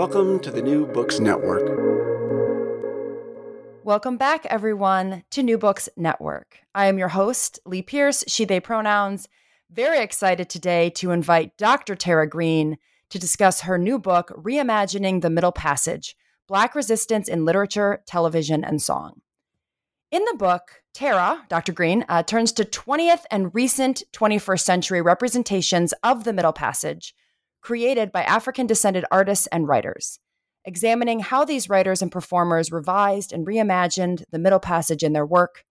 Welcome to the New Books Network. Welcome back, everyone, to New Books Network. I am your host, Lee Pierce, she, they pronouns. Very excited today to invite Dr. Tara Green to discuss her new book, Reimagining the Middle Passage Black Resistance in Literature, Television, and Song. In the book, Tara, Dr. Green, uh, turns to 20th and recent 21st century representations of the Middle Passage created by African descended artists and writers, examining how these writers and performers revised and reimagined the Middle Passage in their work.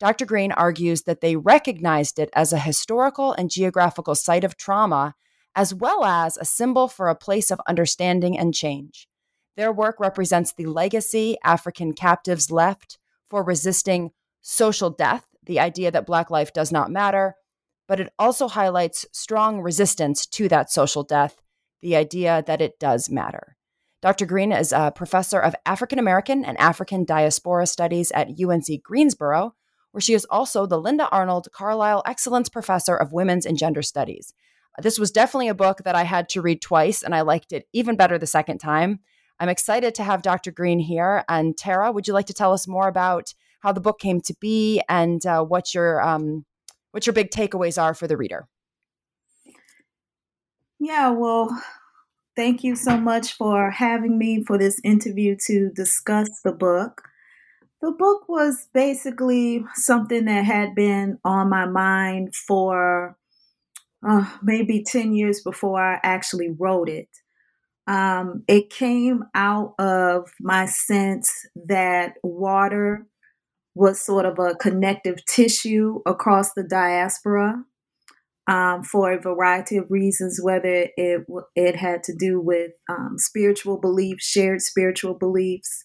Dr. Green argues that they recognized it as a historical and geographical site of trauma, as well as a symbol for a place of understanding and change. Their work represents the legacy African captives left for resisting social death, the idea that Black life does not matter, but it also highlights strong resistance to that social death, the idea that it does matter. Dr. Green is a professor of African American and African Diaspora Studies at UNC Greensboro, where she is also the Linda Arnold Carlisle Excellence Professor of Women's and Gender Studies. This was definitely a book that I had to read twice, and I liked it even better the second time. I'm excited to have Dr. Green here. And Tara, would you like to tell us more about how the book came to be and uh, what your um, what your big takeaways are for the reader. Yeah, well, thank you so much for having me for this interview to discuss the book. The book was basically something that had been on my mind for uh, maybe 10 years before I actually wrote it. Um, it came out of my sense that water was sort of a connective tissue across the diaspora um, for a variety of reasons, whether it it had to do with um, spiritual beliefs, shared spiritual beliefs,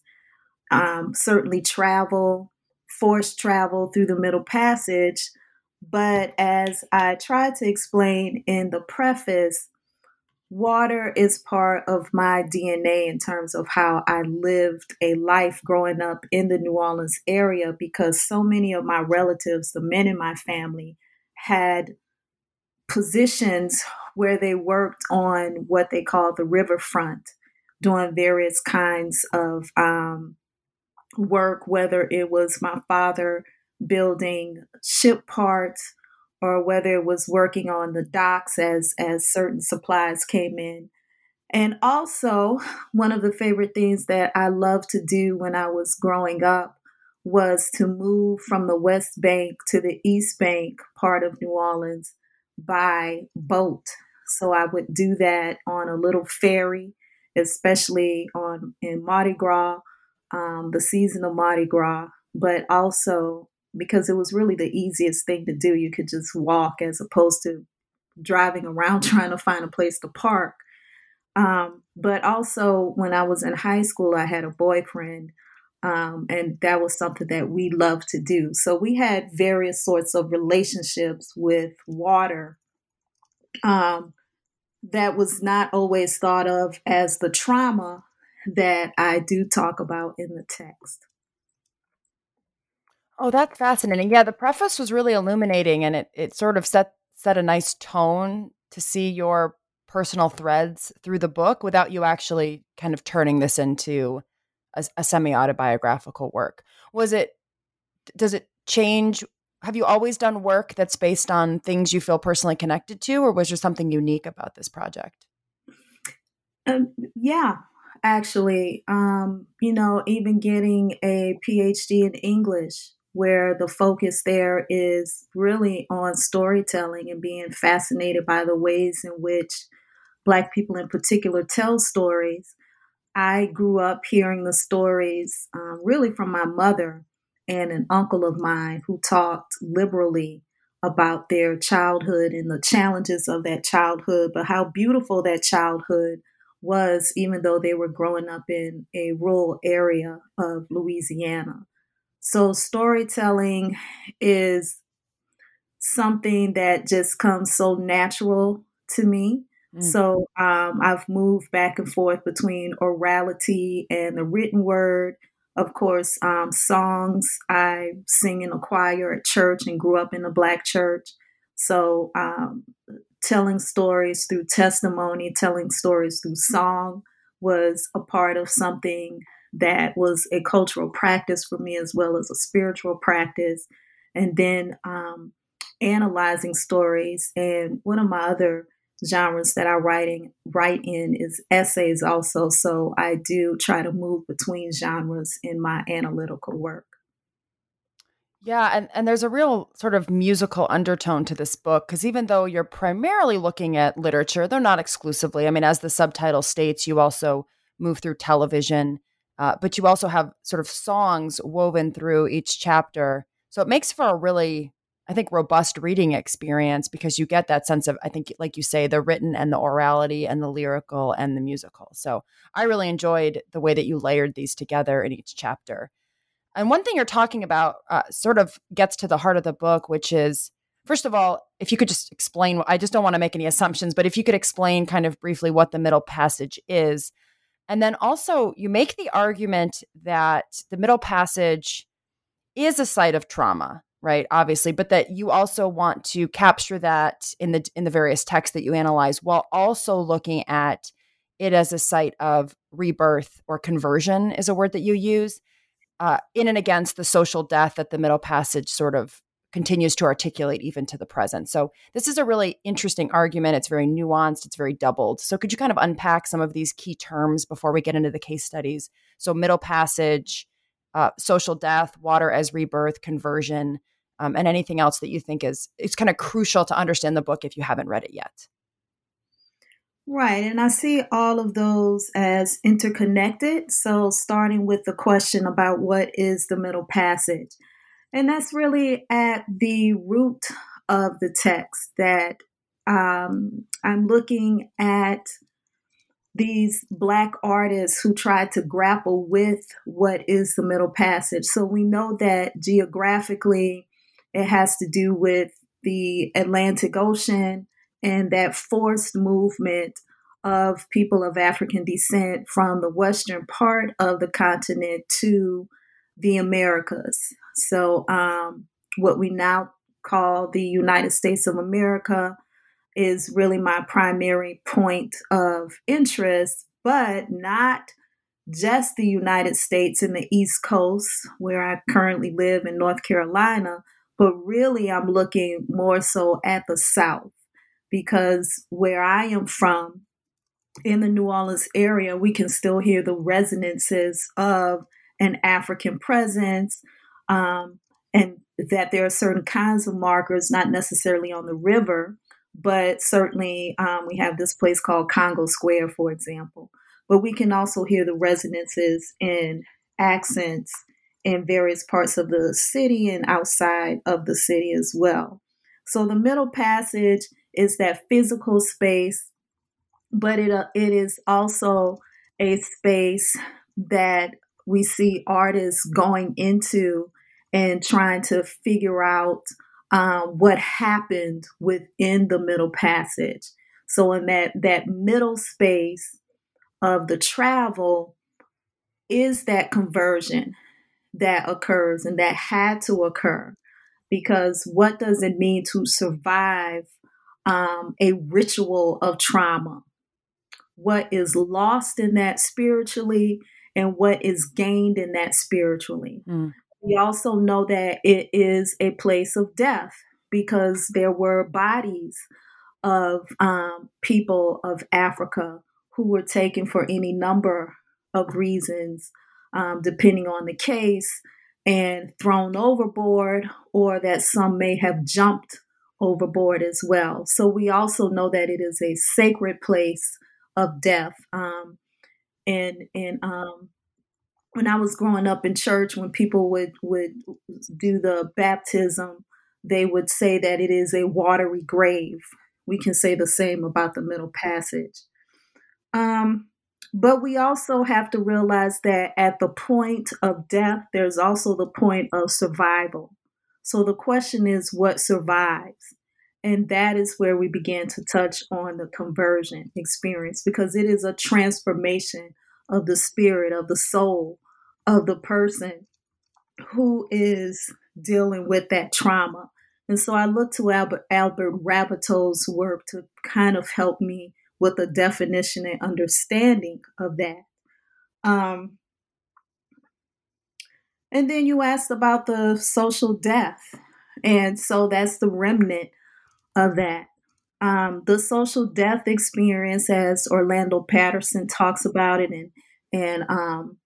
um, certainly travel, forced travel through the Middle Passage. But as I tried to explain in the preface, water is part of my DNA in terms of how I lived a life growing up in the New Orleans area because so many of my relatives, the men in my family, had positions where they worked on what they call the riverfront, doing various kinds of um, work, whether it was my father building ship parts or whether it was working on the docks as as certain supplies came in. And also, one of the favorite things that I loved to do when I was growing up was to move from the West Bank to the East Bank part of New Orleans by boat. So I would do that on a little ferry, especially on in Mardi Gras, um, the season of Mardi Gras, but also because it was really the easiest thing to do. You could just walk as opposed to driving around trying to find a place to park. Um, but also, when I was in high school, I had a boyfriend, um, and that was something that we loved to do. So we had various sorts of relationships with water. Um, that was not always thought of as the trauma that I do talk about in the text. Oh, that's fascinating. Yeah, the preface was really illuminating and it it sort of set set a nice tone to see your personal threads through the book without you actually kind of turning this into a, a semi-autobiographical work. Was it does it change have you always done work that's based on things you feel personally connected to or was there something unique about this project? Um, yeah, actually, um, you know, even getting a PhD in English where the focus there is really on storytelling and being fascinated by the ways in which Black people in particular tell stories. I grew up hearing the stories um, really from my mother and an uncle of mine who talked liberally about their childhood and the challenges of that childhood, but how beautiful that childhood was, even though they were growing up in a rural area of Louisiana. So, storytelling is something that just comes so natural to me. Mm. So, um, I've moved back and forth between orality and the written word. Of course, um, songs. I sing in a choir at church and grew up in a black church. So, um, telling stories through testimony, telling stories through song was a part of something that was a cultural practice for me as well as a spiritual practice. And then um, analyzing stories. And one of my other genres that I writing write in is essays also. So I do try to move between genres in my analytical work. Yeah, and, and there's a real sort of musical undertone to this book because even though you're primarily looking at literature, they're not exclusively. I mean, as the subtitle states, you also move through television uh, but you also have sort of songs woven through each chapter. So it makes for a really, I think, robust reading experience because you get that sense of, I think, like you say, the written and the orality and the lyrical and the musical. So I really enjoyed the way that you layered these together in each chapter. And one thing you're talking about uh, sort of gets to the heart of the book, which is, first of all, if you could just explain, I just don't want to make any assumptions, but if you could explain kind of briefly what the middle passage is. And then also, you make the argument that the Middle Passage is a site of trauma, right? Obviously, but that you also want to capture that in the in the various texts that you analyze, while also looking at it as a site of rebirth or conversion is a word that you use uh, in and against the social death that the Middle Passage sort of continues to articulate even to the present. So this is a really interesting argument. It's very nuanced, it's very doubled. So could you kind of unpack some of these key terms before we get into the case studies? So middle passage, uh, social death, water as rebirth, conversion, um, and anything else that you think is it's kind of crucial to understand the book if you haven't read it yet. Right, and I see all of those as interconnected. So, starting with the question about what is the middle passage, and that's really at the root of the text that um, I'm looking at these Black artists who tried to grapple with what is the Middle Passage. So we know that geographically it has to do with the Atlantic Ocean and that forced movement of people of African descent from the western part of the continent to the Americas. So, um, what we now call the United States of America is really my primary point of interest, but not just the United States and the East Coast, where I currently live in North Carolina, but really I'm looking more so at the South because where I am from, in the New Orleans area, we can still hear the resonances of an African presence, um, and that there are certain kinds of markers, not necessarily on the river, but certainly um, we have this place called Congo Square, for example. But we can also hear the resonances in accents in various parts of the city and outside of the city as well. So the middle passage is that physical space, but it uh, it is also a space that we see artists going into and trying to figure out um, what happened within the middle passage. So in that that middle space of the travel is that conversion that occurs and that had to occur because what does it mean to survive um, a ritual of trauma? What is lost in that spiritually and what is gained in that spiritually? Mm. We also know that it is a place of death because there were bodies of um, people of Africa who were taken for any number of reasons, um, depending on the case, and thrown overboard, or that some may have jumped overboard as well. So we also know that it is a sacred place of death. Um, and and um, when I was growing up in church, when people would would do the baptism, they would say that it is a watery grave. We can say the same about the middle passage. Um, but we also have to realize that at the point of death, there's also the point of survival. So the question is what survives? And that is where we begin to touch on the conversion experience because it is a transformation of the spirit, of the soul, of the person who is dealing with that trauma. And so I look to Albert, Albert Raboteau's work to kind of help me with a definition and understanding of that. Um, and then you asked about the social death. And so that's the remnant of that. Um, the social death experience, as Orlando Patterson talks about it, and, and um,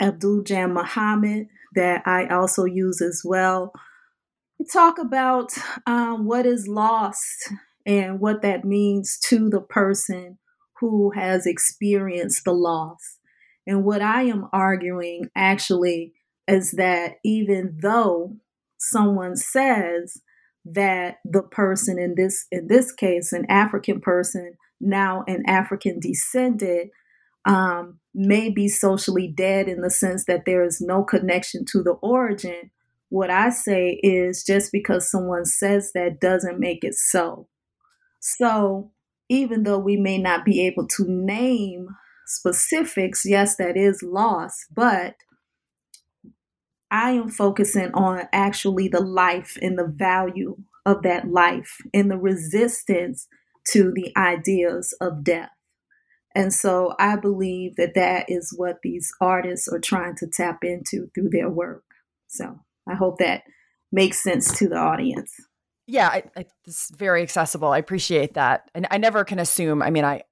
Abdul JanMohamed, that I also use as well. We talk about um, what is lost and what that means to the person who has experienced the loss. And what I am arguing actually is that even though someone says that the person in this in this case an African person now an African descendant um, may be socially dead in the sense that there is no connection to the origin. What I say is just because someone says that doesn't make it so. So, even though we may not be able to name specifics, yes, that is loss, but I am focusing on actually the life and the value of that life and the resistance to the ideas of death. And so I believe that that is what these artists are trying to tap into through their work. So I hope that makes sense to the audience. Yeah, I, I, it's very accessible. I appreciate that, and I never can assume. I mean, I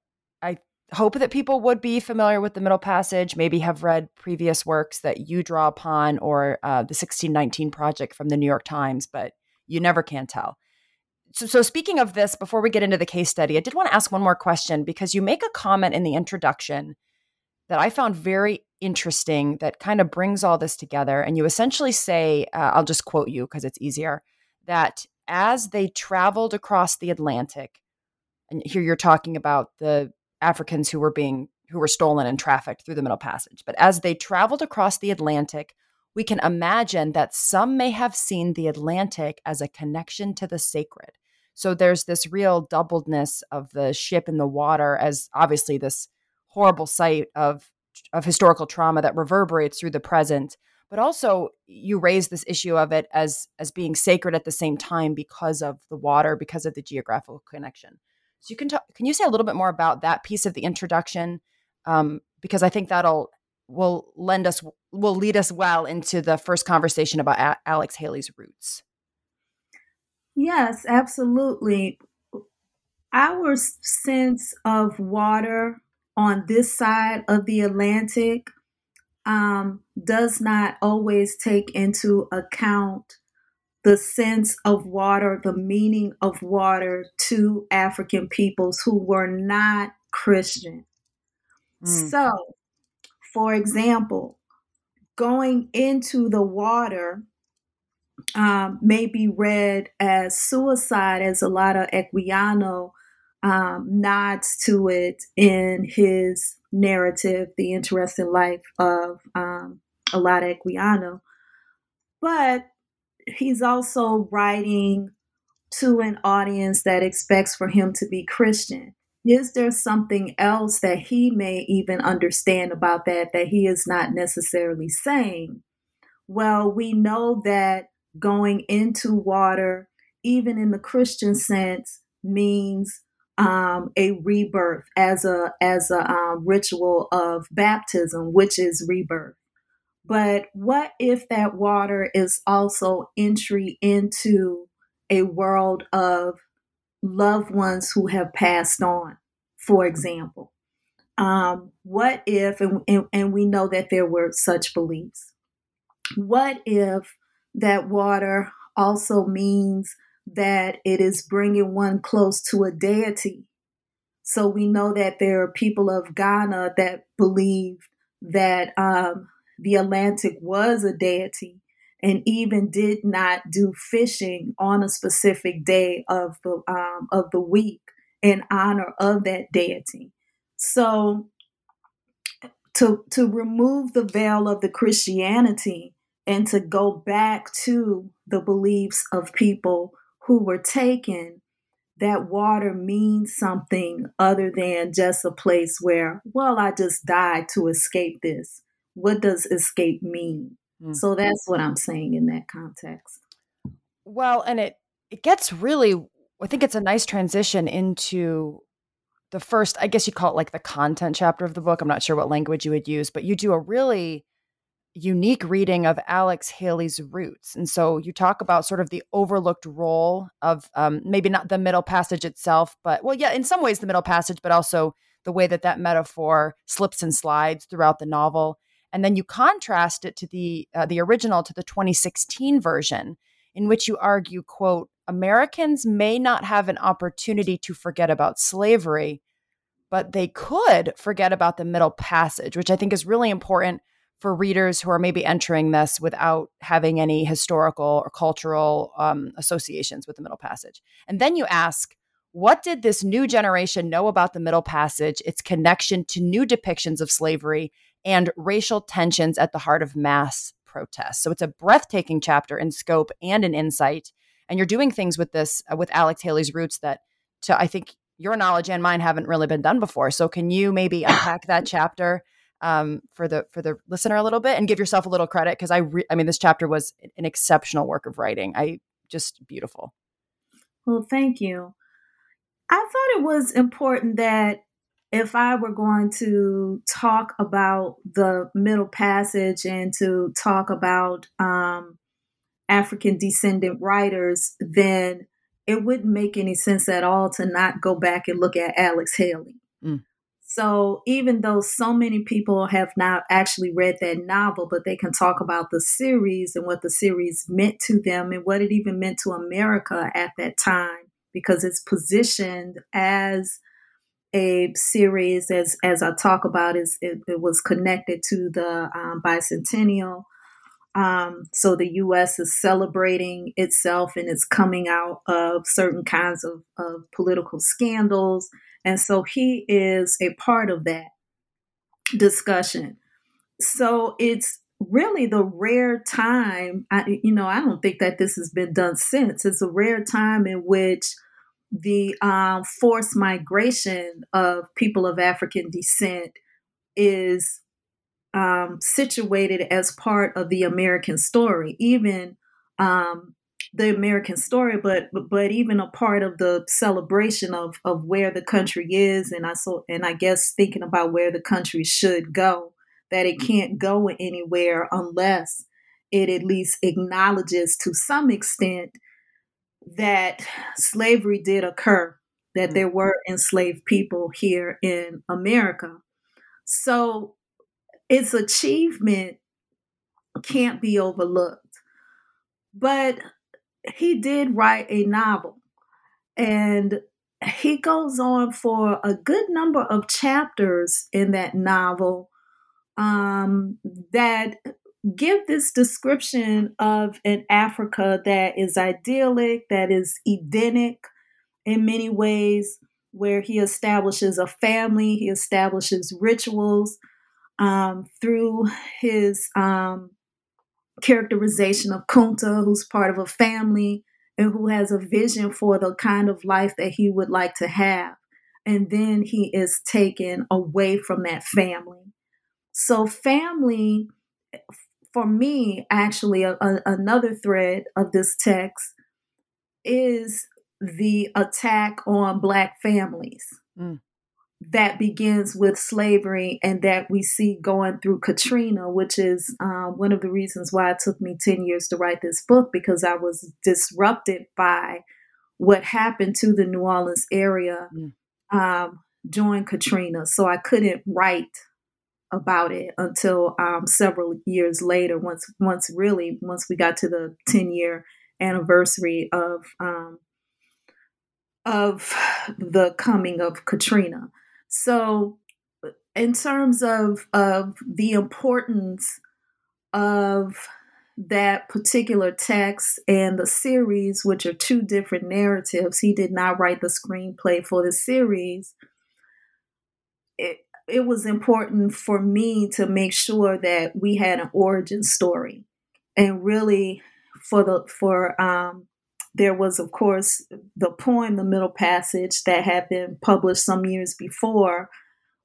I hope that people would be familiar with the Middle Passage, maybe have read previous works that you draw upon, or uh, the 1619 Project from the New York Times, but you never can tell. So, so, speaking of this, before we get into the case study, I did want to ask one more question because you make a comment in the introduction that I found very interesting that kind of brings all this together. And you essentially say, uh, I'll just quote you because it's easier, that as they traveled across the Atlantic, and here you're talking about the Africans who were being who were stolen and trafficked through the Middle Passage. But as they traveled across the Atlantic, we can imagine that some may have seen the Atlantic as a connection to the sacred. So there's this real doubledness of the ship in the water as obviously this horrible sight of of historical trauma that reverberates through the present. But also you raise this issue of it as as being sacred at the same time because of the water because of the geographical connection. So you can talk can you say a little bit more about that piece of the introduction? Um, because i think that'll will lend us will lead us well into the first conversation about a- alex haley's roots yes absolutely our sense of water on this side of the atlantic um, does not always take into account the sense of water, the meaning of water to African peoples who were not Christian. Mm. So, for example, going into the water um, may be read as suicide, as a lot of Equiano um, nods to it in his narrative, The Interesting Life of um, of Equiano. But he's also writing to an audience that expects for him to be Christian? Is there something else that he may even understand about that that he is not necessarily saying? Well, we know that going into water, even in the Christian sense, means um, a rebirth as a as a um, ritual of baptism, which is rebirth. But what if that water is also entry into a world of loved ones who have passed on, for example? Um, what if, and, and, and we know that there were such beliefs, what if that water also means that it is bringing one close to a deity? So we know that there are people of Ghana that believe that um, the Atlantic was a deity and even did not do fishing on a specific day of the um, of the week in honor of that deity. So to to remove the veil of the Christianity and to go back to the beliefs of people who were taken, that water means something other than just a place where, well, I just died to escape this. What does escape mean? Mm. So that's what I'm saying in that context. Well, and it it gets really I think it's a nice transition into the first, I guess you call it like the content chapter of the book. I'm not sure what language you would use, but you do a really unique reading of Alex Haley's roots. And so you talk about sort of the overlooked role of um, maybe not the middle passage itself, but well, yeah, in some ways the middle passage, but also the way that that metaphor slips and slides throughout the novel. And then you contrast it to the uh, the original to the 2016 version, in which you argue, "quote Americans may not have an opportunity to forget about slavery, but they could forget about the middle passage," which I think is really important for readers who are maybe entering this without having any historical or cultural um, associations with the Middle Passage. And then you ask, what did this new generation know about the Middle Passage, its connection to new depictions of slavery, and racial tensions at the heart of mass protests? So it's a breathtaking chapter in scope and in insight. And you're doing things with this, uh, with Alex Haley's roots that, to I think your knowledge and mine haven't really been done before. So can you maybe unpack that chapter um, for the for the listener a little bit and give yourself a little credit because I re- I mean this chapter was an exceptional work of writing. I just beautiful. Well, thank you. I thought it was important that if I were going to talk about the Middle Passage and to talk about um, African descendant writers, then it wouldn't make any sense at all to not go back and look at Alex Haley. Mm. So even though so many people have not actually read that novel, but they can talk about the series and what the series meant to them and what it even meant to America at that time, because it's positioned as a series as as I talk about is it, it was connected to the um, bicentennial. Um, so the U.S. is celebrating itself and it's coming out of certain kinds of, of political scandals and so he is a part of that discussion. So it's really the rare time, I, you know, I don't think that this has been done since. It's a rare time in which the um, forced migration of people of African descent is um, situated as part of the American story. Even um, the American story, but but even a part of the celebration of of where the country is, and I so and I guess thinking about where the country should go, that it can't go anywhere unless it at least acknowledges to some extent that slavery did occur, that there were enslaved people here in America. So its achievement can't be overlooked. But he did write a novel and he goes on for a good number of chapters in that novel um, that give this description of an Africa that is idyllic, that is Edenic in many ways, where he establishes a family, he establishes rituals um, through his um, characterization of Kunta, who's part of a family, and who has a vision for the kind of life that he would like to have. And then he is taken away from that family. So, family, for me, actually, a, a, another thread of this text is the attack on Black families. Mm that begins with slavery and that we see going through Katrina, which is uh, one of the reasons why it took me 10 years to write this book because I was disrupted by what happened to the New Orleans area mm. um, during Katrina. So I couldn't write about it until um, several years later, once, once really, once we got to the 10 year anniversary of. Um, of the coming of Katrina. So, in terms of of the importance of that particular text and the series, which are two different narratives, he did not write the screenplay for the series. It it was important for me to make sure that we had an origin story, and really for the for um, there was, of course, the poem, The Middle Passage, that had been published some years before,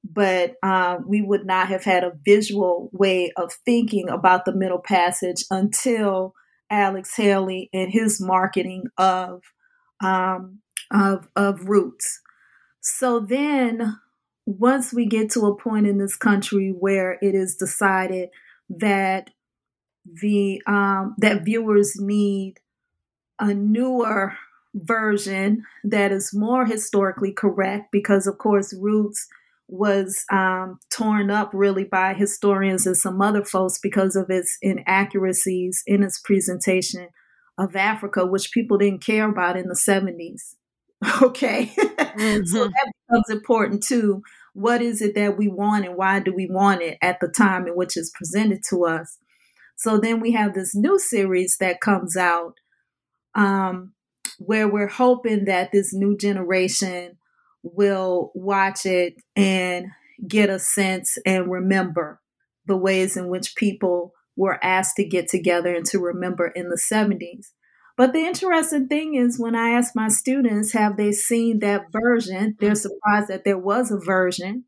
but uh, we would not have had a visual way of thinking about the Middle Passage until Alex Haley and his marketing of, um, of, of Roots. So then, once we get to a point in this country where it is decided that the um, that viewers need a newer version that is more historically correct because, of course, Roots was um, torn up really by historians and some other folks because of its inaccuracies in its presentation of Africa, which people didn't care about in the 70s. Okay. Mm-hmm. so that becomes important too. What is it that we want and why do we want it at the time in which it's presented to us? So then we have this new series that comes out um, where we're hoping that this new generation will watch it and get a sense and remember the ways in which people were asked to get together and to remember in the 70s. But the interesting thing is, when I ask my students, have they seen that version? They're surprised that there was a version.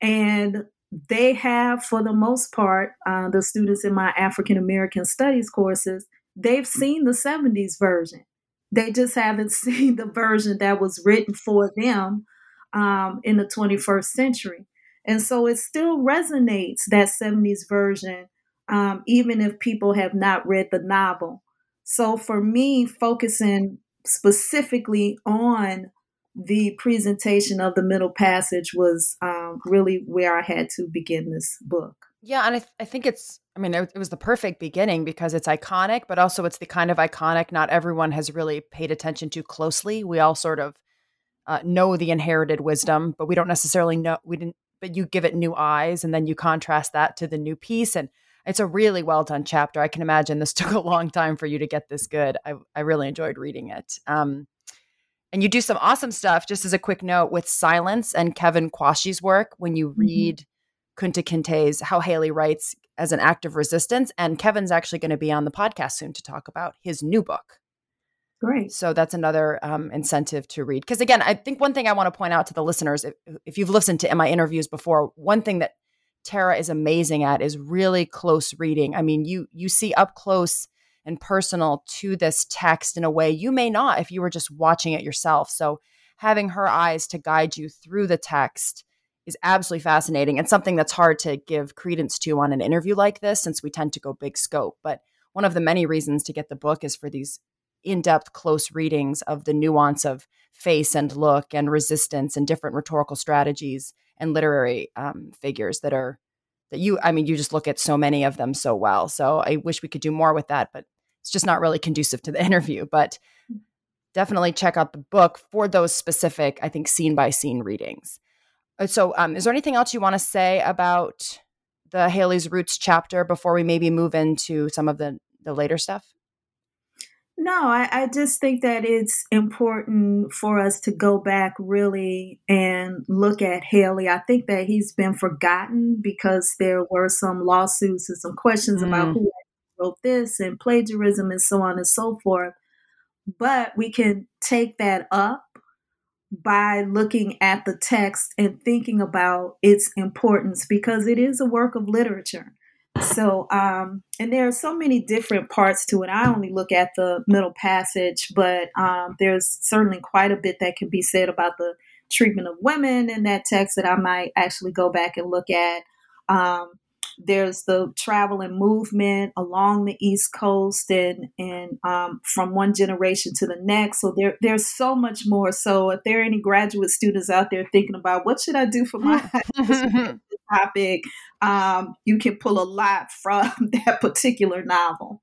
And they have, for the most part, uh, the students in my African American studies courses, they've seen the 70s version. They just haven't seen the version that was written for them um, in the 21st century. And so it still resonates, that 70s version, um, even if people have not read the novel. So for me, focusing specifically on the presentation of the middle passage was um, really where I had to begin this book. Yeah, and I, th- I think it's, I mean, it, it, was the perfect beginning because it's iconic, but also it's the kind of iconic not everyone has really paid attention to closely. We all sort of uh, know the inherited wisdom, but we don't necessarily know, we didn't, but you give it new eyes and then you contrast that to the new piece. And it's a really well done chapter. I can imagine this took a long time for you to get this good. I, I really enjoyed reading it. Um, and you do some awesome stuff, just as a quick note, with Silence and Kevin Quashie's work when you mm-hmm. read. Kunta Kinte's How Haley Writes as an Act of Resistance. And Kevin's actually going to be on the podcast soon to talk about his new book. Great. So that's another um, incentive to read. Because again, I think one thing I want to point out to the listeners, if, if you've listened to my interviews before, one thing that Tara is amazing at is really close reading. I mean, you you see up close and personal to this text in a way you may not if you were just watching it yourself. So having her eyes to guide you through the text is absolutely fascinating and something that's hard to give credence to on an interview like this since we tend to go big scope. But one of the many reasons to get the book is for these in depth, close readings of the nuance of face and look and resistance and different rhetorical strategies and literary um, figures that are that you i mean you just look at so many of them so well. So i wish we could do more with that but it's just not really conducive to the interview. But definitely check out the book for those specific i think scene by scene readings so, um, is there anything else you want to say about the Haley's Roots chapter before we maybe move into some of the the later stuff? No, I, I, just think that it's important for us to go back really and look at Haley. I think that he's been forgotten because there were some lawsuits and some questions mm. about who wrote this and plagiarism and so on and so forth. but we can take that up by looking at the text and thinking about its importance because it is a work of literature. So, um, and there are so many different parts to it. I only look at the middle passage, but um, there's certainly quite a bit that can be said about the treatment of women in that text that I might actually go back and look at. Um, there's the travel and movement along the East Coast and and um, from one generation to the next. So there there's so much more. So if there are any graduate students out there thinking about what should I do for my topic, um, you can pull a lot from that particular novel.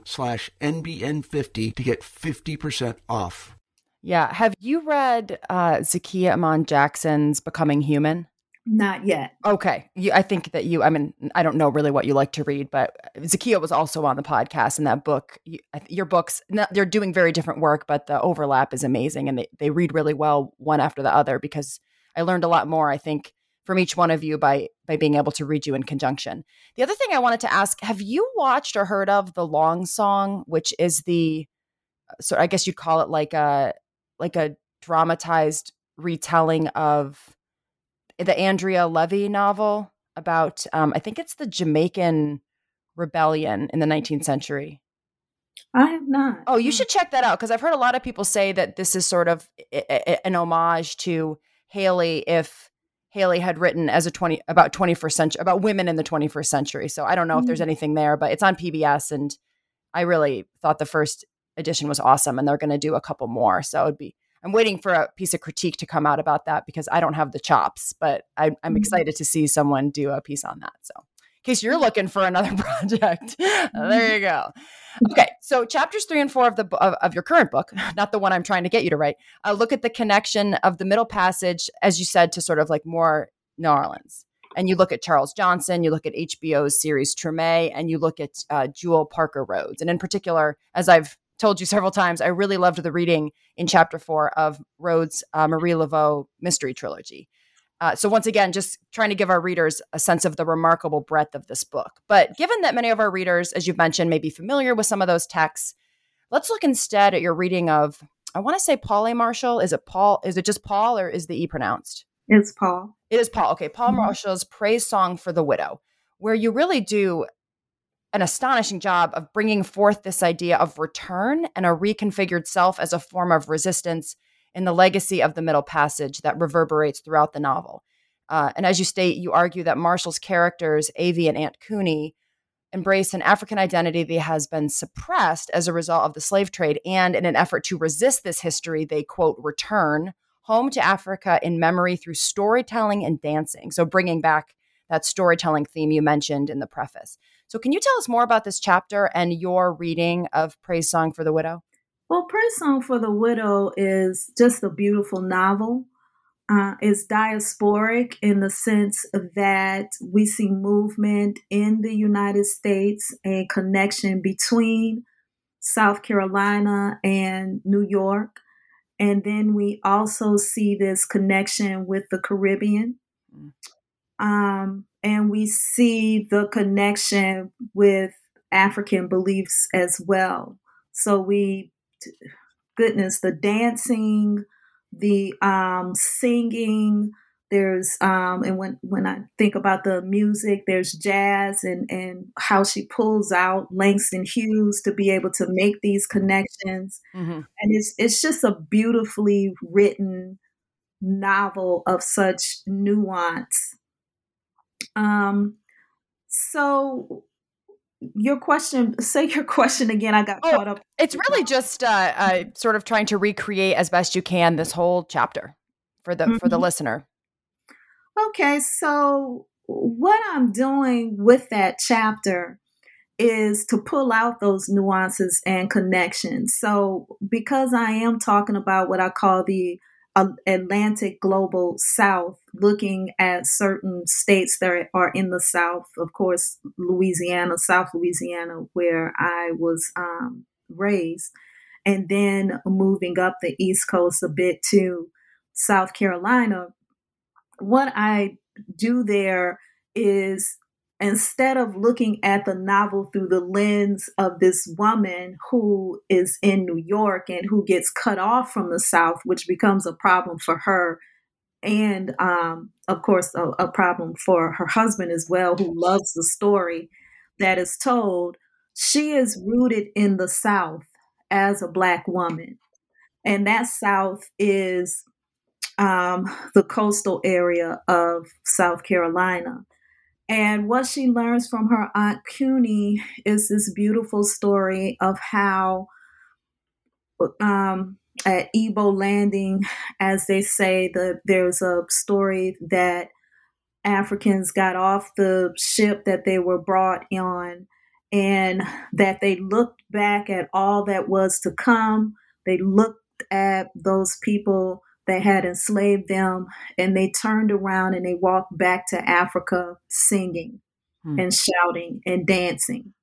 slash NBN50 to get 50% off. Yeah. Have you read uh, Zakiyyah Iman Jackson's Becoming Human? Not yet. Okay. You, I think that you, I mean, I don't know really what you like to read, but Zakiyyah was also on the podcast in that book. You, your books, they're doing very different work, but the overlap is amazing and they, they read really well one after the other because I learned a lot more, I think, from each one of you by by being able to read you in conjunction. The other thing I wanted to ask, have you watched or heard of The Long Song, which is the so I guess you'd call it like a like a dramatized retelling of the Andrea Levy novel about um, I think it's the Jamaican rebellion in the 19th century. I have not. Oh, you should check that out because I've heard a lot of people say that this is sort of eh, eh, eh, an homage to Haley if Haley had written as a 20 about 21st century about women in the 21st century. So I don't know mm-hmm. if there's mm. anything there, but it's on PBS and I really thought the first edition was awesome and they're going to do a couple more. So it'd be I'm waiting for a piece of critique to come out about that because I don't have the chops, but I, am mm-hmm. excited to see someone do a piece on that. So case you're looking for another project, there you go. Okay, so chapters three and four of the of, of, your current book, not the one I'm trying to get you to write, uh, look at the connection of the middle passage, as you said, to sort of like more New Orleans. And you look at Charles Johnson, you look at HBO's series Treme, and you look at uh, Jewell Parker Rhodes. And in particular, as I've told you several times, I really loved the reading in chapter four of Rhodes' uh, Marie Laveau mystery trilogy. Uh, so, once again, just trying to give our readers a sense of the remarkable breadth of this book. But given that many of our readers, as you've mentioned, may be familiar with some of those texts, let's look instead at your reading of, I want to say Paul A. Marshall. Is it Paul? Is it just Paul or is the E pronounced? It's Paul. It is Paul. Okay. Paule mm-hmm. Marshall's Praise Song for the Widow, where you really do an astonishing job of bringing forth this idea of return and a reconfigured self as a form of resistance in the legacy of the Middle Passage that reverberates throughout the novel. Uh, and as you state, you argue that Marshall's characters, Avey and Aunt Cuney, embrace an African identity that has been suppressed as a result of the slave trade. And in an effort to resist this history, they, quote, return home to Africa in memory through storytelling and dancing. So bringing back that storytelling theme you mentioned in the preface. So, can you tell us more about this chapter and your reading of Praise Song for the Widow? Well, Praise Song for the Widow is just a beautiful novel. Uh, it's diasporic in the sense that we see movement in the United States, a connection between South Carolina and New York. And then we also see this connection with the Caribbean. Um, and we see the connection with African beliefs as well. So we goodness, the dancing, the um, singing, there's um and when when I think about the music, there's jazz and and how she pulls out Langston Hughes to be able to make these connections. Mm-hmm. And it's it's just a beautifully written novel of such nuance. Um so your question say your question again i got oh, caught up it's really just uh, uh, sort of trying to recreate as best you can this whole chapter for the mm-hmm. for the mm-hmm. listener okay so what i'm doing with that chapter is to pull out those nuances and connections so because i am talking about what i call the Atlantic Global South, looking at certain states that are in the South. Of course, Louisiana, South Louisiana, where I was um, raised, and then moving up the East Coast a bit to South Carolina. What I do there is instead of looking at the novel through the lens of this woman who is in New York and who gets cut off from the South, which becomes a problem for her, and um, of course, a, a problem for her husband as well, who loves the story that is told, she is rooted in the South as a Black woman. And that South is um, the coastal area of South Carolina. And what she learns from her Aunt Cuney is this beautiful story of how um, at Ebo Landing, as they say, the, there's a story that Africans got off the ship that they were brought on and that they looked back at all that was to come. They looked at those people that had enslaved them and they turned around and they walked back to Africa singing hmm. and shouting and dancing.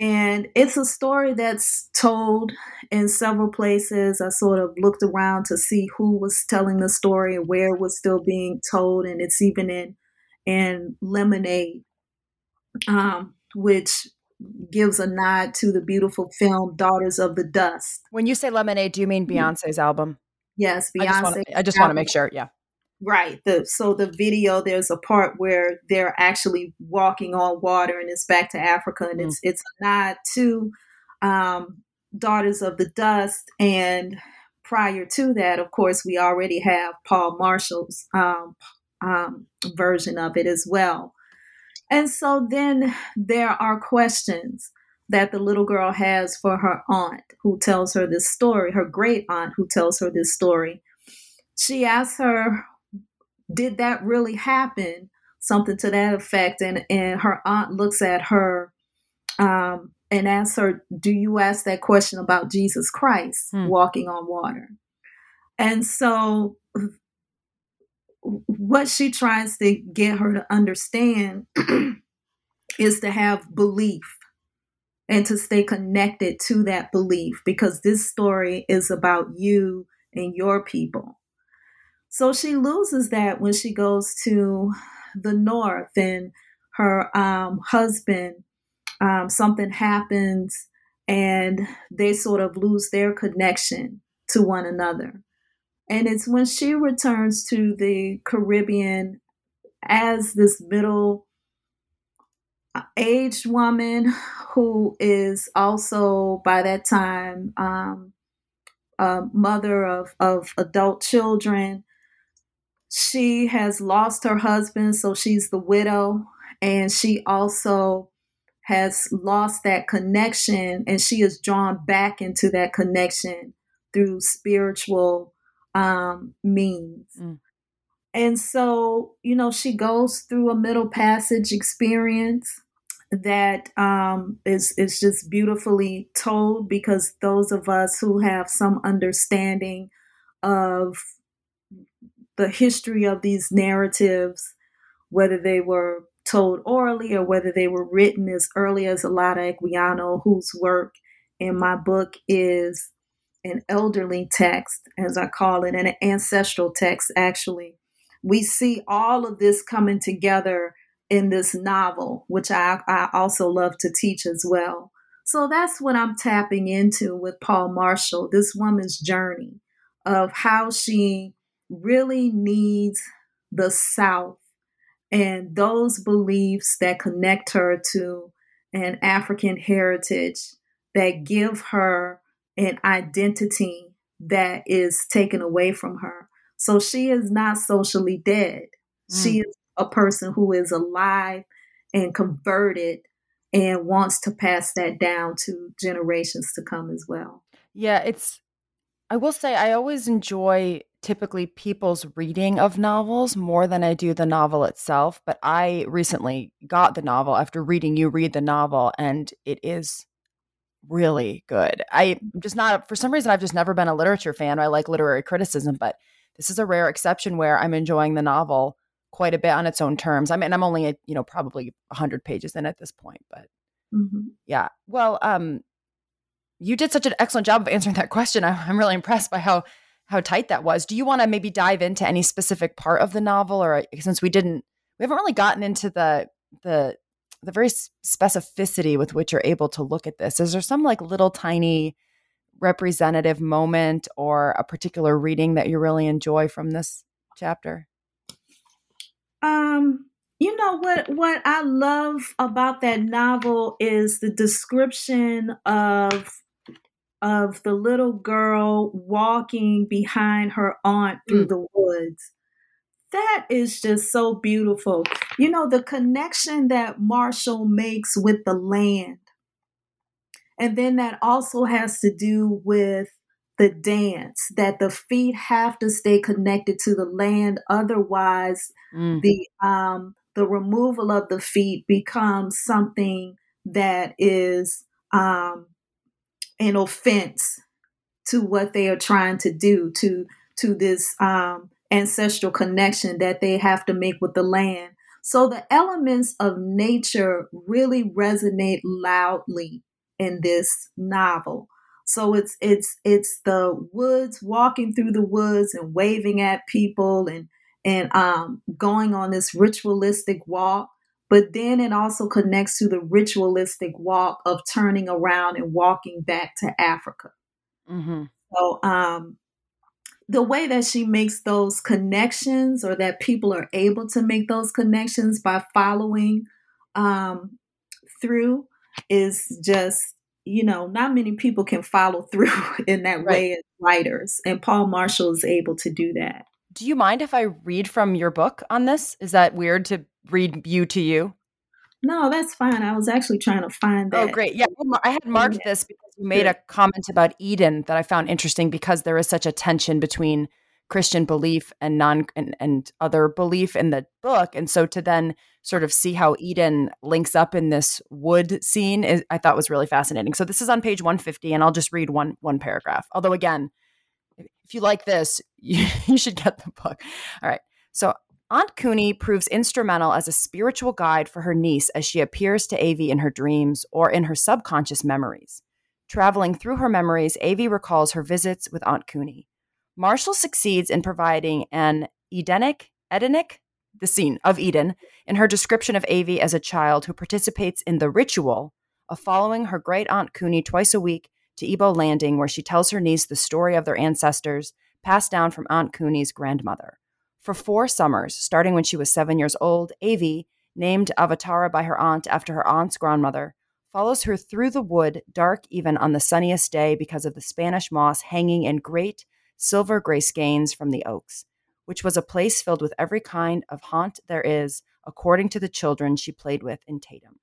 And it's a story that's told in several places. I sort of looked around to see who was telling the story and where it was still being told. And it's even in in Lemonade, um, which gives a nod to the beautiful film Daughters of the Dust. When you say Lemonade, do you mean Beyonce's album? Yes, Beyonce. I just want to make sure. Yeah. Right. The so the video there's a part where they're actually walking on water and it's back to Africa and mm. it's it's a nod to um, Daughters of the Dust and prior to that, of course, we already have Paule Marshall's um, um, version of it as well. And so then there are questions that the little girl has for her aunt who tells her this story, her great aunt who tells her this story. She asks her, Did that really happen? Something to that effect. And, and her aunt looks at her um, and asks her, Do you ask that question about Jesus Christ hmm. walking on water? And so, what she tries to get her to understand is to have belief and to stay connected to that belief because this story is about you and your people. So she loses that when she goes to the north and her um, husband, um, something happens and they sort of lose their connection to one another. And it's when she returns to the Caribbean as this middle aged woman who is also by that time um, a mother of, of adult children. She has lost her husband, so she's the widow, and she also has lost that connection, and she is drawn back into that connection through spiritual um, means. Mm. And so, you know, she goes through a middle passage experience that um, is is just beautifully told because those of us who have some understanding of the history of these narratives, whether they were told orally or whether they were written as early as Olaudah Equiano, whose work in my book is an elderly text, as I call it, and an ancestral text, actually. We see all of this coming together in this novel, which I, I also love to teach as well. So that's what I'm tapping into with Paule Marshall this woman's journey of how she really needs the South and those beliefs that connect her to an African heritage that give her an identity that is taken away from her. So she is not socially dead. Mm. She is a person who is alive and converted and wants to pass that down to generations to come as well. Yeah, it's I will say I always enjoy typically people's reading of novels more than I do the novel itself, but I recently got the novel after reading you read the novel and it is really good. I'm just not for some reason I've just never been a literature fan. I like literary criticism, but this is a rare exception where I'm enjoying the novel quite a bit on its own terms. I mean, I'm only, you know, probably 100 pages in at this point, but mm-hmm. yeah. Well, um, you did such an excellent job of answering that question. I, I'm really impressed by how how tight that was. Do you want to maybe dive into any specific part of the novel, or since we didn't, we haven't really gotten into the the the very specificity with which you're able to look at this. Is there some like little tiny representative moment or a particular reading that you really enjoy from this chapter? Um, you know what what I love about that novel is the description of of the little girl walking behind her aunt through mm. the woods. That is just so beautiful. You know, the connection that Marshall makes with the land. And then that also has to do with the dance, that the feet have to stay connected to the land. Otherwise, mm. the um, the removal of the feet becomes something that is um, an offense to what they are trying to do to to this um, ancestral connection that they have to make with the land. So the elements of nature really resonate loudly in this novel. So it's it's it's the woods, walking through the woods and waving at people and and um, going on this ritualistic walk. But then it also connects to the ritualistic walk of turning around and walking back to Africa. Mm-hmm. So um, the way that she makes those connections, or that people are able to make those connections by following um, through, is just you know, not many people can follow through in that right. way as writers. And Paule Marshall is able to do that. Do you mind if I read from your book on this? Is that weird to read you to you? No, that's fine. I was actually trying to find oh, that. Oh, great. Yeah, I had marked this because you made a comment about Eden that I found interesting because there is such a tension between Christian belief and non and, and other belief in the book. And so to then sort of see how Eden links up in this wood scene is, I thought was really fascinating. So this is on page 150 and I'll just read one one paragraph. Although again, if you like this, you, you should get the book. All right. So Aunt Cuney proves instrumental as a spiritual guide for her niece as she appears to Avey in her dreams or in her subconscious memories. Traveling through her memories, Avey recalls her visits with Aunt Cuney. Marshall succeeds in providing an Edenic, Edenic, the scene of Eden, in her description of Avey as a child who participates in the ritual of following her great aunt Cuney twice a week to Ebo Landing, where she tells her niece the story of their ancestors passed down from Aunt Cuney's grandmother. For four summers, starting when she was seven years old, Avey, named Avatara by her aunt after her aunt's grandmother, follows her through the wood, dark even on the sunniest day because of the Spanish moss hanging in great silver gray skeins from the oaks, which was a place filled with every kind of haunt there is, according to the children she played with in Tatem.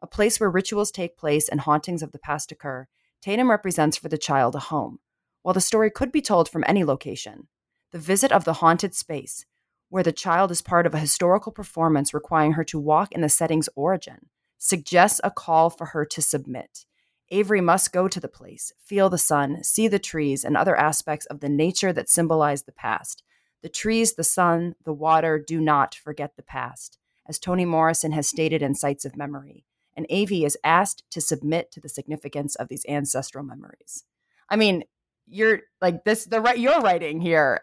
A place where rituals take place and hauntings of the past occur, Tatem represents for the child a home. While the story could be told from any location, the visit of the haunted space, where the child is part of a historical performance requiring her to walk in the setting's origin, suggests a call for her to submit Avey must go to the place, feel the sun, see the trees, and other aspects of the nature that symbolize the past. The trees, the sun, the water do not forget the past, as Toni Morrison has stated in Sites of Memory. And Avey is asked to submit to the significance of these ancestral memories. I mean, you're like this. The right your writing here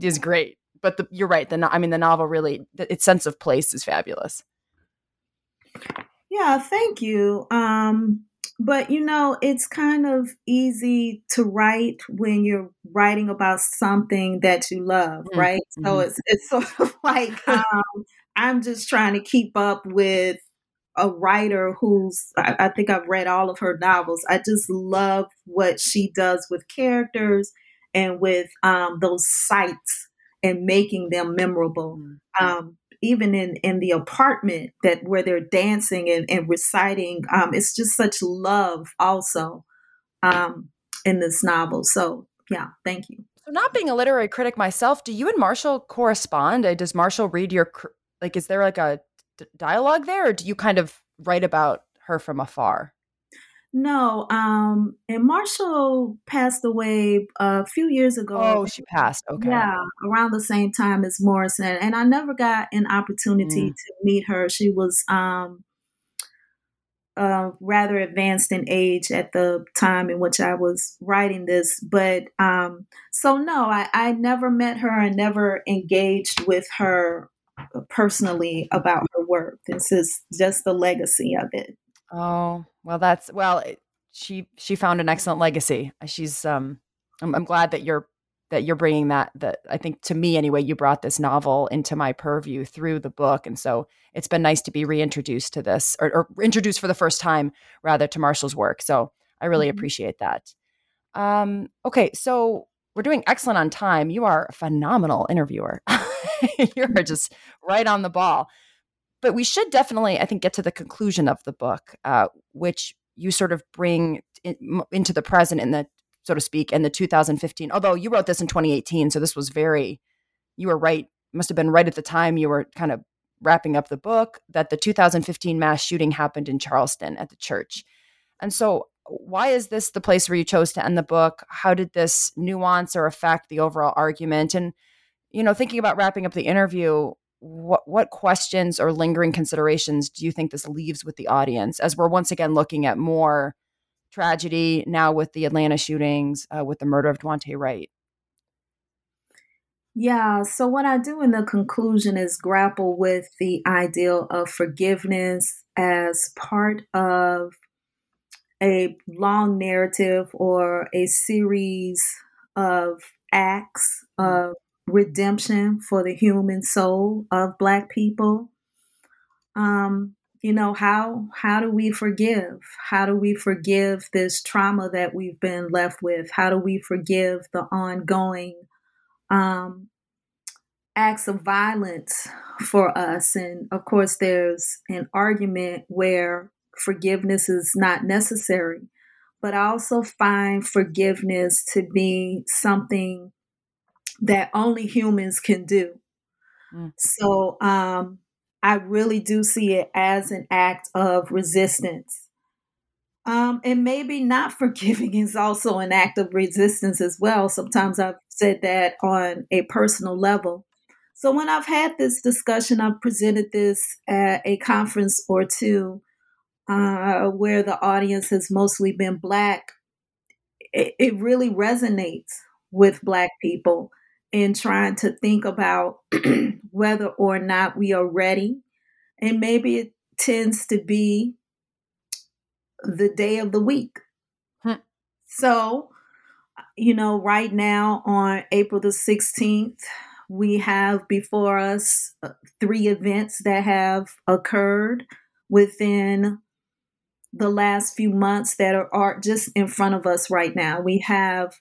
is great, but the, you're right. The I mean, the novel really, its sense of place is fabulous. Yeah, thank you. Um, but you know, it's kind of easy to write when you're writing about something that you love, mm-hmm. right? So mm-hmm. it's it's sort of like um, I'm just trying to keep up with a writer who's I, I think I've read all of her novels. I just love what she does with characters and with um, those sights and making them memorable. Mm-hmm. Um, even in in the apartment that where they're dancing and, and reciting, um, it's just such love also um, in this novel. So yeah, thank you. So, not being a literary critic myself, do you and Marshall correspond? Uh, does Marshall read your like? Is there like a dialogue there, or do you kind of write about her from afar? No, um, and Marshall passed away a few years ago. Oh, she passed. Okay. Yeah, around the same time as Morrison. And I never got an opportunity mm. to meet her. She was um, uh, rather advanced in age at the time in which I was writing this. But um, so, no, I, I never met her and never engaged with her personally about her work. This is just the legacy of it. Oh, well, that's well. She she found an excellent legacy. She's um. I'm, I'm glad that you're that you're bringing that that I think to me anyway you brought this novel into my purview through the book and so it's been nice to be reintroduced to this or, or introduced for the first time rather to Marshall's work so I really mm-hmm. appreciate that um okay so we're doing excellent on time you are a phenomenal interviewer you're just right on the ball but we should definitely, I think, get to the conclusion of the book, uh, which you sort of bring in, into the present in the, so to speak, in the 2015. Although you wrote this in 2018, so this was very, you were right, must have been right at the time you were kind of wrapping up the book that the 2015 mass shooting happened in Charleston at the church. And so, why is this the place where you chose to end the book? How did this nuance or affect the overall argument? And, you know, thinking about wrapping up the interview, what what questions or lingering considerations do you think this leaves with the audience as we're once again looking at more tragedy now with the Atlanta shootings, uh, with the murder of Daunte Wright? Yeah, so what I do in the conclusion is grapple with the ideal of forgiveness as part of a long narrative or a series of acts mm. of redemption for the human soul of black people. Um, you know how how do we forgive? How do we forgive this trauma that we've been left with? How do we forgive the ongoing um, acts of violence for us? And of course there's an argument where forgiveness is not necessary but i also find forgiveness to be something that only humans can do. Mm. So um, I really do see it as an act of resistance. Um, and maybe not forgiving is also an act of resistance as well. Sometimes I've said that on a personal level. So when I've had this discussion, I've presented this at a conference or two uh, where the audience has mostly been Black. It, it really resonates with Black people in trying to think about whether or not we are ready. And maybe it tends to be the day of the week. Hmm. So, you know, right now on April the 16th, we have before us uh, three events that have occurred within the last few months that are, are just in front of us right now. We have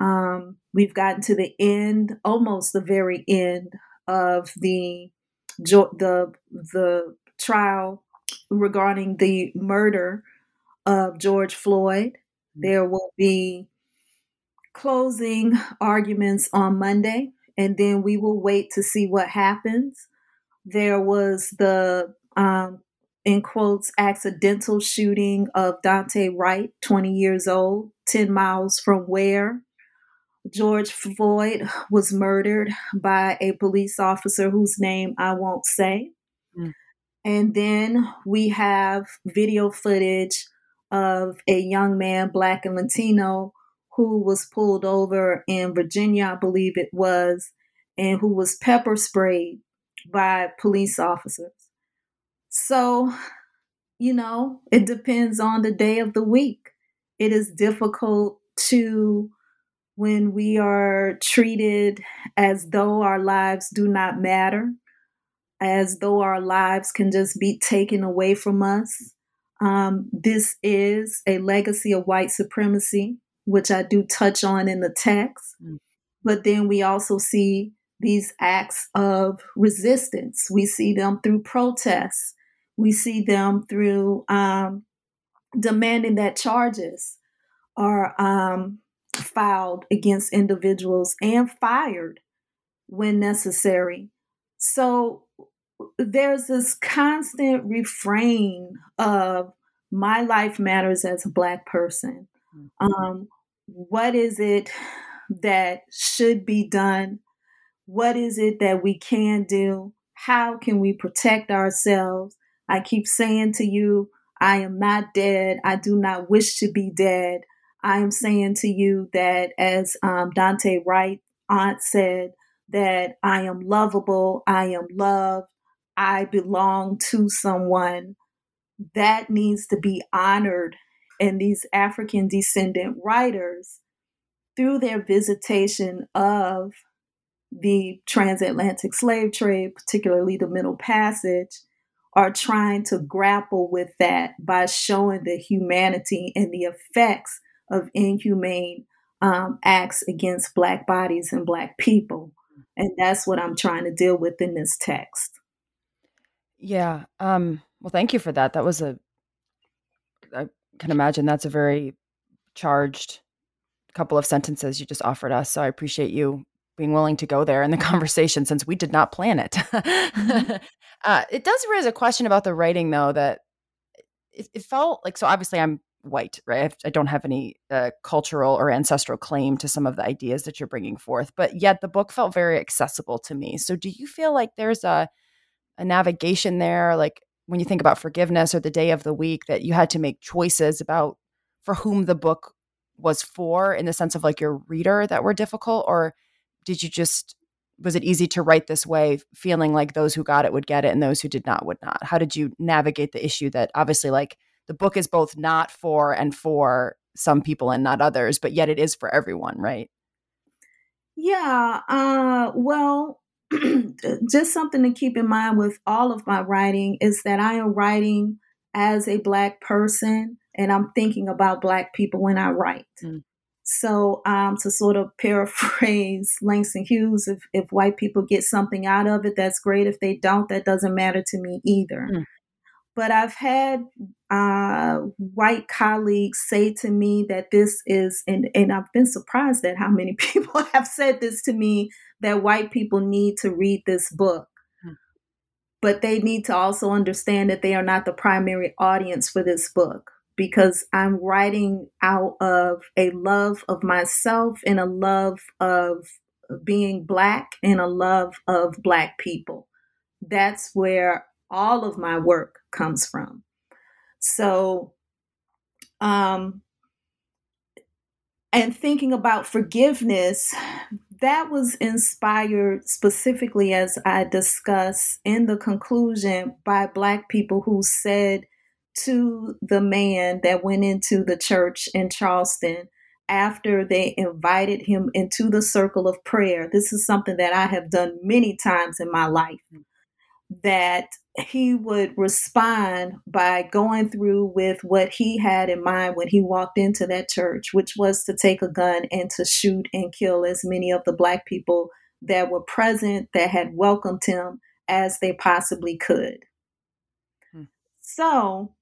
um, we've gotten to the end, almost the very end of the the the trial regarding the murder of George Floyd. Mm-hmm. There will be closing arguments on Monday, and then we will wait to see what happens. There was the um, in quotes accidental shooting of Daunte Wright, 20 years old, 10 miles from where George Floyd was murdered by a police officer whose name I won't say. Mm. And then we have video footage of a young man, black and Latino, who was pulled over in Virginia, I believe it was, and who was pepper sprayed by police officers. So you know, it depends on the day of the week. It is difficult to when we are treated as though our lives do not matter, as though our lives can just be taken away from us. Um, this is a legacy of white supremacy, which I do touch on in the text. Mm. But then we also see these acts of resistance. We see them through protests. We see them through um, demanding that charges are um, filed against individuals and fired when necessary. So there's this constant refrain of my life matters as a Black person. Mm-hmm. Um, what is it that should be done? What is it that we can do? How can we protect ourselves? I keep saying to you, I am not dead. I do not wish to be dead. I am saying to you that, as um, Daunte Wright aunt said, that I am lovable, I am loved, I belong to someone. That needs to be honored. And these African descendant writers, through their visitation of the transatlantic slave trade, particularly the Middle Passage, are trying to grapple with that by showing the humanity and the effects of inhumane um, acts against Black bodies and Black people. And that's what I'm trying to deal with in this text. Yeah. Um, well, thank you for that. That was a, I can imagine that's a very charged couple of sentences you just offered us. So I appreciate you being willing to go there in the conversation since we did not plan it. mm-hmm. uh, it does raise a question about the writing, though, that it, it felt like so obviously I'm white, right? I don't have any uh, cultural or ancestral claim to some of the ideas that you're bringing forth, but yet the book felt very accessible to me. So, do you feel like there's a a navigation there, like when you think about forgiveness or the day of the week, that you had to make choices about for whom the book was for, in the sense of like your reader that were difficult, or did you just was it easy to write this way, feeling like those who got it would get it and those who did not would not? How did you navigate the issue that obviously like the book is both not for and for some people and not others, but yet it is for everyone, right? Yeah. Uh, well, just something to keep in mind with all of my writing is that I am writing as a Black person and I'm thinking about Black people when I write. Mm. So, um, to sort of paraphrase Langston Hughes, if, if white people get something out of it, that's great. If they don't, that doesn't matter to me either. Mm. But I've had uh, white colleagues say to me that this is, and, and I've been surprised at how many people have said this to me that white people need to read this book. Hmm. But they need to also understand that they are not the primary audience for this book because I'm writing out of a love of myself and a love of being Black and a love of Black people. That's where all of my work comes from. So, um, and thinking about forgiveness, that was inspired specifically, as I discuss in the conclusion, by Black people who said to the man that went into the church in Charleston after they invited him into the circle of prayer. This is something that I have done many times in my life. That he would respond by going through with what he had in mind when he walked into that church, which was to take a gun and to shoot and kill as many of the black people that were present that had welcomed him as they possibly could. Hmm. So,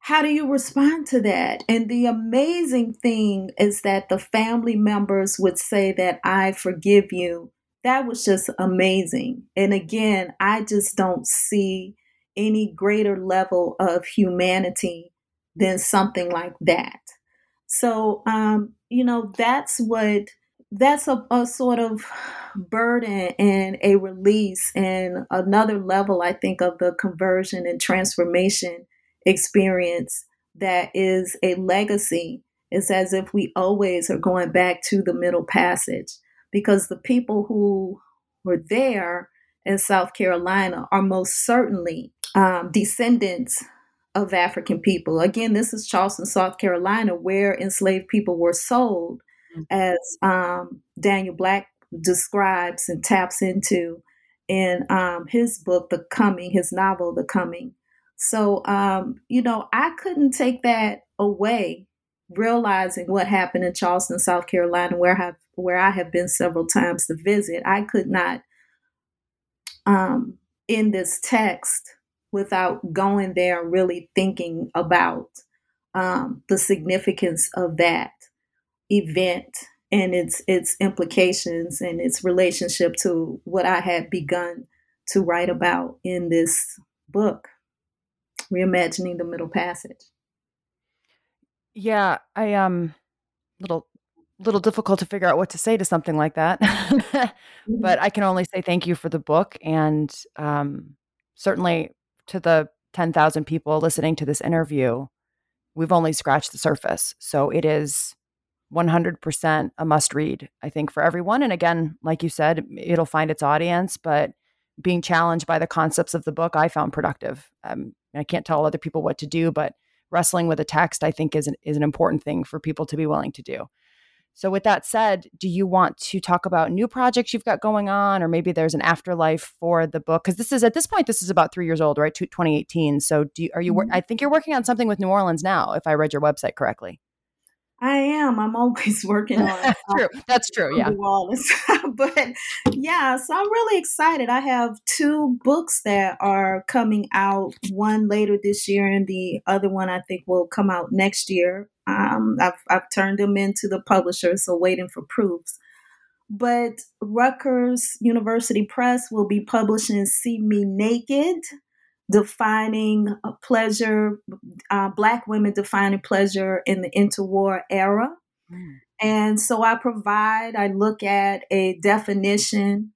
how do you respond to that? And the amazing thing is that the family members would say that I forgive you that was just amazing. And again, I just don't see any greater level of humanity than something like that. So, um, you know, that's what that's a, a sort of burden and a release and another level, I think, of the conversion and transformation experience that is a legacy. It's as if we always are going back to the middle passage because the people who were there in South Carolina are most certainly um, descendants of African people. Again, this is Charleston, South Carolina, where enslaved people were sold, mm-hmm. as um, Daniel Black describes and taps into in um, his book, The Coming, his novel, The Coming. So, um, you know, I couldn't take that away, realizing what happened in Charleston, South Carolina, where I have, where I have been several times to visit. I could not, um, in this text, without going there and really thinking about um, the significance of that event and its its implications and its relationship to what I had begun to write about in this book, reimagining the Middle Passage. Yeah, I um little little difficult to figure out what to say to something like that. but I can only say thank you for the book and um certainly to the 10,000 people listening to this interview, we've only scratched the surface. So it is 100% a must read, I think, for everyone. And again, like you said, it'll find its audience, but being challenged by the concepts of the book, I found productive. Um, I can't tell other people what to do, but wrestling with a text, I think, is an, is an important thing for people to be willing to do. So, with that said, do you want to talk about new projects you've got going on, or maybe there's an afterlife for the book? Because this is at this point, this is about three years old, right? 2018. So, do you, are you? Mm-hmm. I think you're working on something with New Orleans now, if I read your website correctly. I am. I'm always working on. Uh, true. That's true. Yeah. but yeah, so I'm really excited. I have two books that are coming out. One later this year, and the other one I think will come out next year. Um, I've I've turned them into the publisher, so waiting for proofs. But Rutgers University Press will be publishing "See Me Naked." Defining pleasure, uh, Black women defining pleasure in the interwar era. Mm. And so I provide, I look at a definition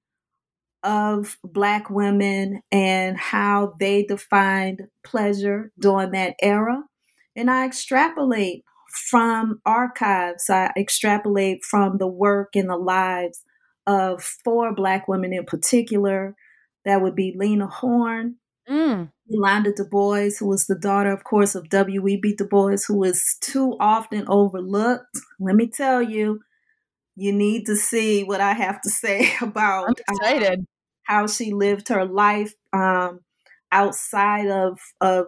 of Black women and how they defined pleasure during that era. And I extrapolate from archives, I extrapolate from the work and the lives of four Black women in particular. That would be Lena Horne, Mm. Yolanda Du Bois, who was the daughter, of course, of W.E.B. Du Bois, who is too often overlooked. Let me tell you, you need to see what I have to say about I'm how she lived her life um, outside of of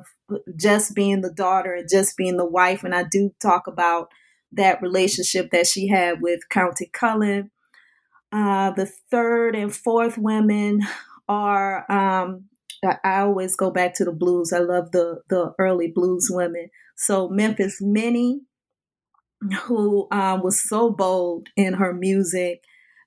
just being the daughter and just being the wife. And I do talk about that relationship that she had with Countee Cullen. Uh, the third and fourth women are um, I always go back to the blues. I love the the early blues women. So Memphis Minnie, who um, was so bold in her music,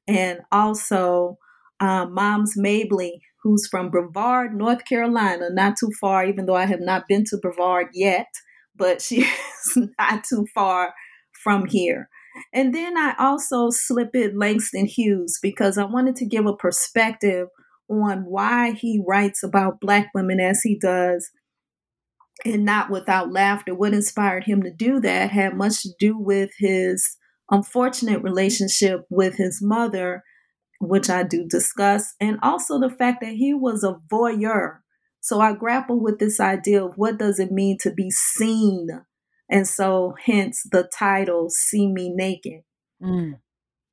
and also um, Moms Mabley, who's from Brevard, North Carolina, not too far. Even though I have not been to Brevard yet, but she is not too far from here. And then I also slip in Langston Hughes because I wanted to give a perspective on why he writes about Black women as he does and not without laughter. What inspired him to do that had much to do with his unfortunate relationship with his mother, which I do discuss, and also the fact that he was a voyeur. So I grapple with this idea of what does it mean to be seen? And so hence the title See Me Naked. Mm.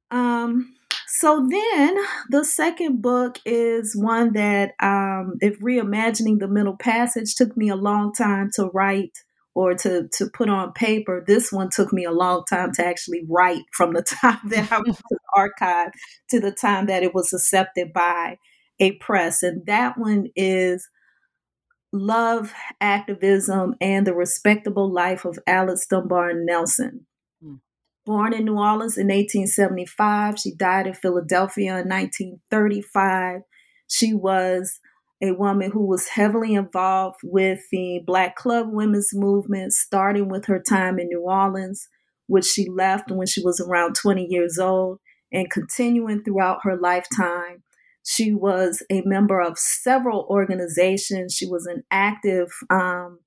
Um so then the second book is one that, um, if reimagining the middle passage took me a long time to write or to, to put on paper, this one took me a long time to actually write from the time that I was the archive to the time that it was accepted by a press. And that one is Love, Activism, and the Respectable Life of Alice Dunbar Nelson. Born in New Orleans in 1875, she died in Philadelphia in 1935. She was a woman who was heavily involved with the Black Club Women's Movement, starting with her time in New Orleans, which she left when she was around 20 years old, and continuing throughout her lifetime. She was a member of several organizations. She was an active um,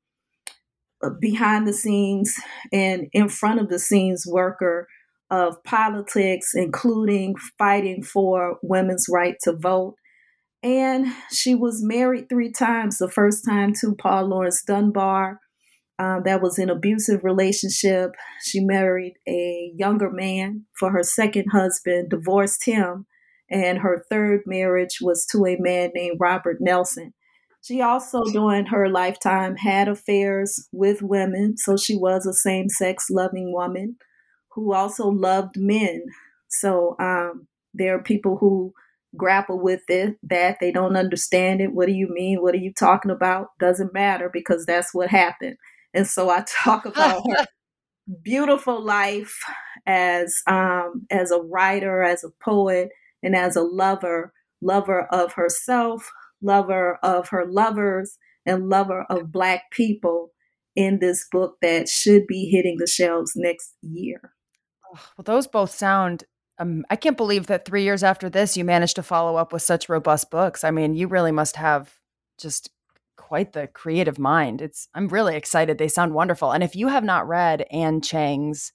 behind the scenes and in front of the scenes worker of politics, including fighting for women's right to vote. And she was married three times. The first time to Paul Laurence Dunbar. Um, that was an abusive relationship. She married a younger man for her second husband, divorced him, and her third marriage was to a man named Robert Nelson. She also, during her lifetime, had affairs with women, so she was a same sex loving woman who also loved men. So um, there are people who grapple with it that they don't understand it. What do you mean? What are you talking about? Doesn't matter because that's what happened. And so I talk about her beautiful life as um, as a writer, as a poet, and as a lover, lover of herself, lover of her lovers, and lover of Black people in this book that should be hitting the shelves next year. Well, those both sound. Um, I can't believe that three years after this, you managed to follow up with such robust books. I mean, you really must have just quite the creative mind. It's. I'm really excited. They sound wonderful. And if you have not read Anne Cheng's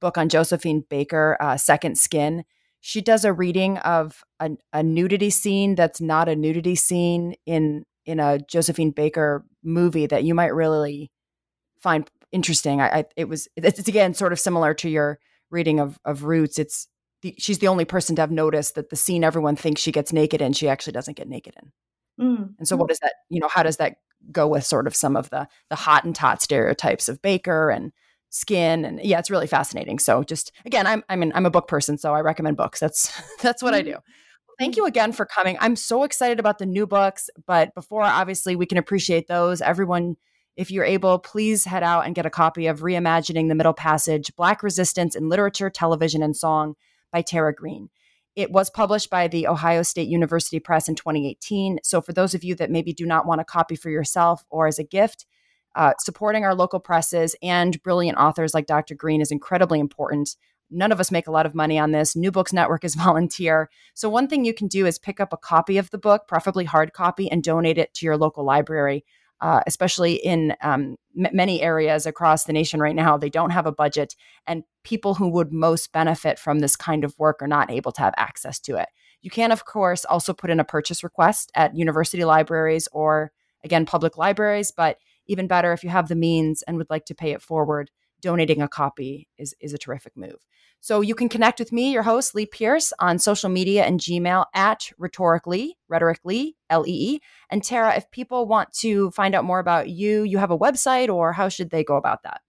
book on Josephine Baker, uh, Second Skin, she does a reading of a, a nudity scene that's not a nudity scene in in a Josephine Baker movie that you might really find interesting. I, I it was it's, it's, again sort of similar to your reading of of Roots. It's the, she's the only person to have noticed that the scene everyone thinks she gets naked in, she actually doesn't get naked in. Mm. And so, what does that you know? How does that go with sort of some of the the Hottentot stereotypes of Baker and skin and yeah it's really fascinating. So just again i'm i mean i'm a book person so i recommend books. That's that's what i mm-hmm. do thank you again for coming. I'm so excited about the new books but before obviously we can appreciate those. Everyone if you're able please head out and get a copy of reimagining the middle passage black resistance in literature television and song by tara green. It was published by the ohio state university press in 2018 so for those of you that maybe do not want a copy for yourself or as a gift uh, supporting our local presses and brilliant authors like Dr. Green is incredibly important. None of us make a lot of money on this. New Books Network is volunteer. So, one thing you can do is pick up a copy of the book, preferably hard copy, and donate it to your local library. Uh, especially in um, m- many areas across the nation right now, they don't have a budget, and people who would most benefit from this kind of work are not able to have access to it. You can, of course, also put in a purchase request at university libraries or, again, public libraries, but even better, if you have the means and would like to pay it forward, donating a copy is, is a terrific move. So you can connect with me, your host, Lee Pierce, on social media and Gmail at rhetorically, rhetorically, L E E. And Tara, if people want to find out more about you, you have a website or how should they go about that?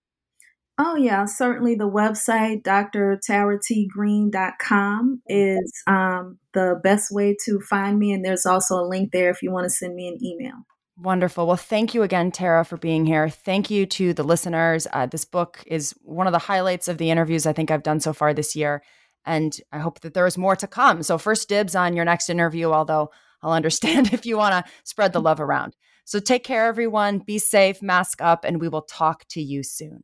Oh, yeah, certainly the website, drtaratgreen.com, is um, the best way to find me. And there's also a link there if you want to send me an email. Wonderful. Well, thank you again, Tara, for being here. Thank you to the listeners. Uh, this book is one of the highlights of the interviews I think I've done so far this year. And I hope that there is more to come. So, first dibs on your next interview, although I'll understand if you want to spread the love around. So, take care, everyone. Be safe, mask up, and we will talk to you soon.